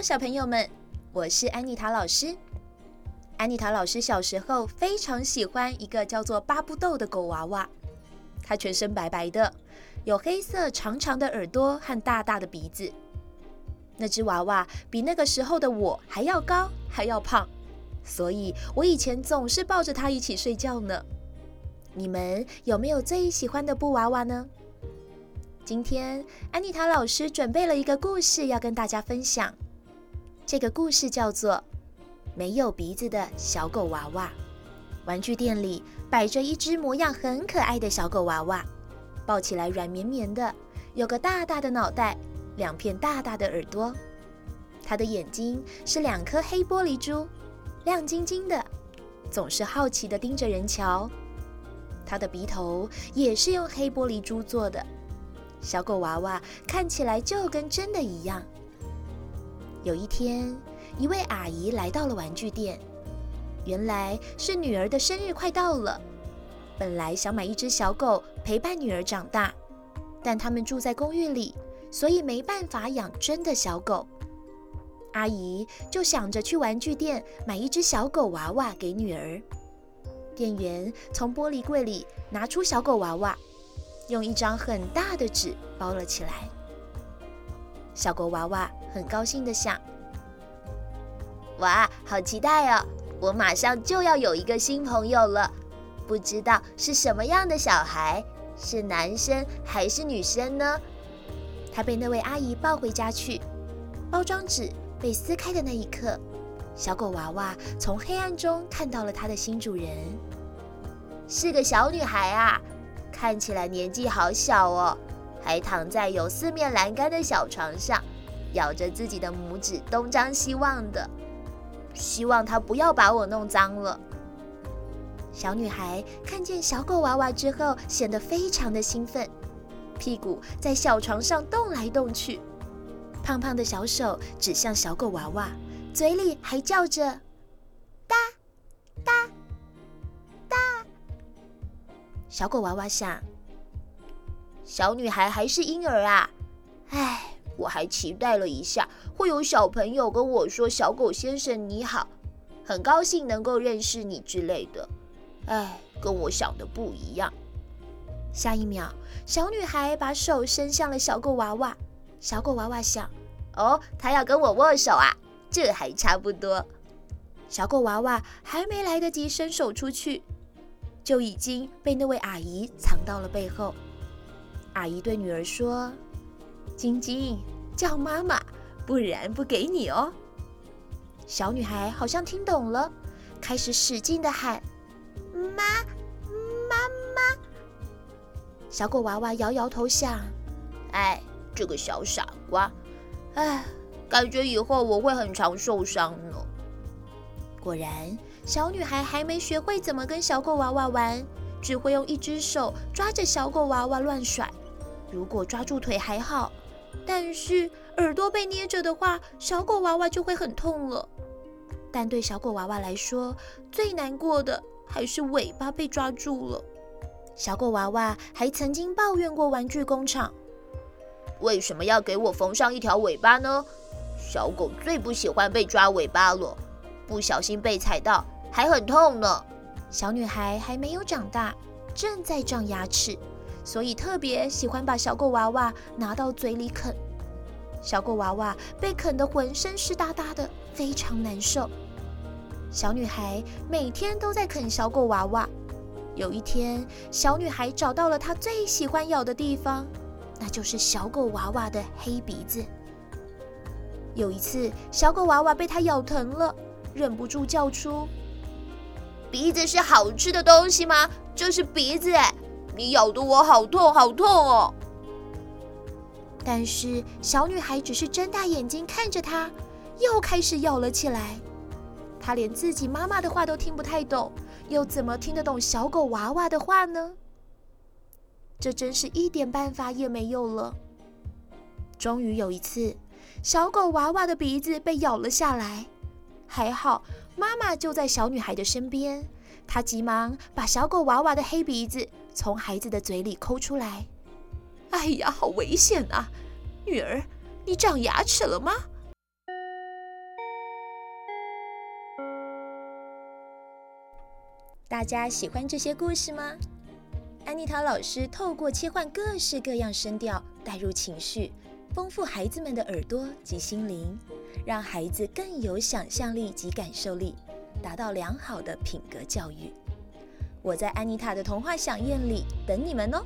小朋友们，我是安妮塔老师。安妮塔老师小时候非常喜欢一个叫做巴布豆的狗娃娃，它全身白白的，有黑色长长的耳朵和大大的鼻子。那只娃娃比那个时候的我还要高，还要胖，所以我以前总是抱着它一起睡觉呢。你们有没有最喜欢的布娃娃呢？今天安妮塔老师准备了一个故事要跟大家分享。这个故事叫做《没有鼻子的小狗娃娃》。玩具店里摆着一只模样很可爱的小狗娃娃，抱起来软绵绵的，有个大大的脑袋，两片大大的耳朵。它的眼睛是两颗黑玻璃珠，亮晶晶的，总是好奇地盯着人瞧。它的鼻头也是用黑玻璃珠做的。小狗娃娃看起来就跟真的一样。有一天，一位阿姨来到了玩具店，原来是女儿的生日快到了。本来想买一只小狗陪伴女儿长大，但他们住在公寓里，所以没办法养真的小狗。阿姨就想着去玩具店买一只小狗娃娃给女儿。店员从玻璃柜里拿出小狗娃娃。用一张很大的纸包了起来。小狗娃娃很高兴地想：“哇，好期待哦！我马上就要有一个新朋友了，不知道是什么样的小孩，是男生还是女生呢？”他被那位阿姨抱回家去。包装纸被撕开的那一刻，小狗娃娃从黑暗中看到了它的新主人，是个小女孩啊。看起来年纪好小哦，还躺在有四面栏杆的小床上，咬着自己的拇指，东张西望的，希望他不要把我弄脏了。小女孩看见小狗娃娃之后，显得非常的兴奋，屁股在小床上动来动去，胖胖的小手指向小狗娃娃，嘴里还叫着。哒哒哒小狗娃娃想：小女孩还是婴儿啊，唉，我还期待了一下，会有小朋友跟我说“小狗先生你好”，很高兴能够认识你之类的。哎，跟我想的不一样。下一秒，小女孩把手伸向了小狗娃娃，小狗娃娃想：哦，她要跟我握手啊，这还差不多。小狗娃娃还没来得及伸手出去。就已经被那位阿姨藏到了背后。阿姨对女儿说：“晶晶，叫妈妈，不然不给你哦。”小女孩好像听懂了，开始使劲地喊：“妈，妈妈！”小狗娃娃摇摇头想：“哎，这个小傻瓜，哎，感觉以后我会很常受伤呢。”果然。小女孩还没学会怎么跟小狗娃娃玩，只会用一只手抓着小狗娃娃乱甩。如果抓住腿还好，但是耳朵被捏着的话，小狗娃娃就会很痛了。但对小狗娃娃来说，最难过的还是尾巴被抓住了。小狗娃娃还曾经抱怨过玩具工厂：“为什么要给我缝上一条尾巴呢？小狗最不喜欢被抓尾巴了，不小心被踩到。”还很痛呢。小女孩还没有长大，正在长牙齿，所以特别喜欢把小狗娃娃拿到嘴里啃。小狗娃娃被啃得浑身湿哒哒的，非常难受。小女孩每天都在啃小狗娃娃。有一天，小女孩找到了她最喜欢咬的地方，那就是小狗娃娃的黑鼻子。有一次，小狗娃娃被她咬疼了，忍不住叫出。鼻子是好吃的东西吗？这是鼻子，你咬得我好痛好痛哦！但是小女孩只是睁大眼睛看着他，又开始咬了起来。她连自己妈妈的话都听不太懂，又怎么听得懂小狗娃娃的话呢？这真是一点办法也没有了。终于有一次，小狗娃娃的鼻子被咬了下来，还好。妈妈就在小女孩的身边，她急忙把小狗娃娃的黑鼻子从孩子的嘴里抠出来。哎呀，好危险啊！女儿，你长牙齿了吗？大家喜欢这些故事吗？安妮桃老师透过切换各式各样声调，带入情绪，丰富孩子们的耳朵及心灵，让孩子更有想象力及感受力，达到良好的品格教育。我在安妮塔的童话饗宴里等你们哦。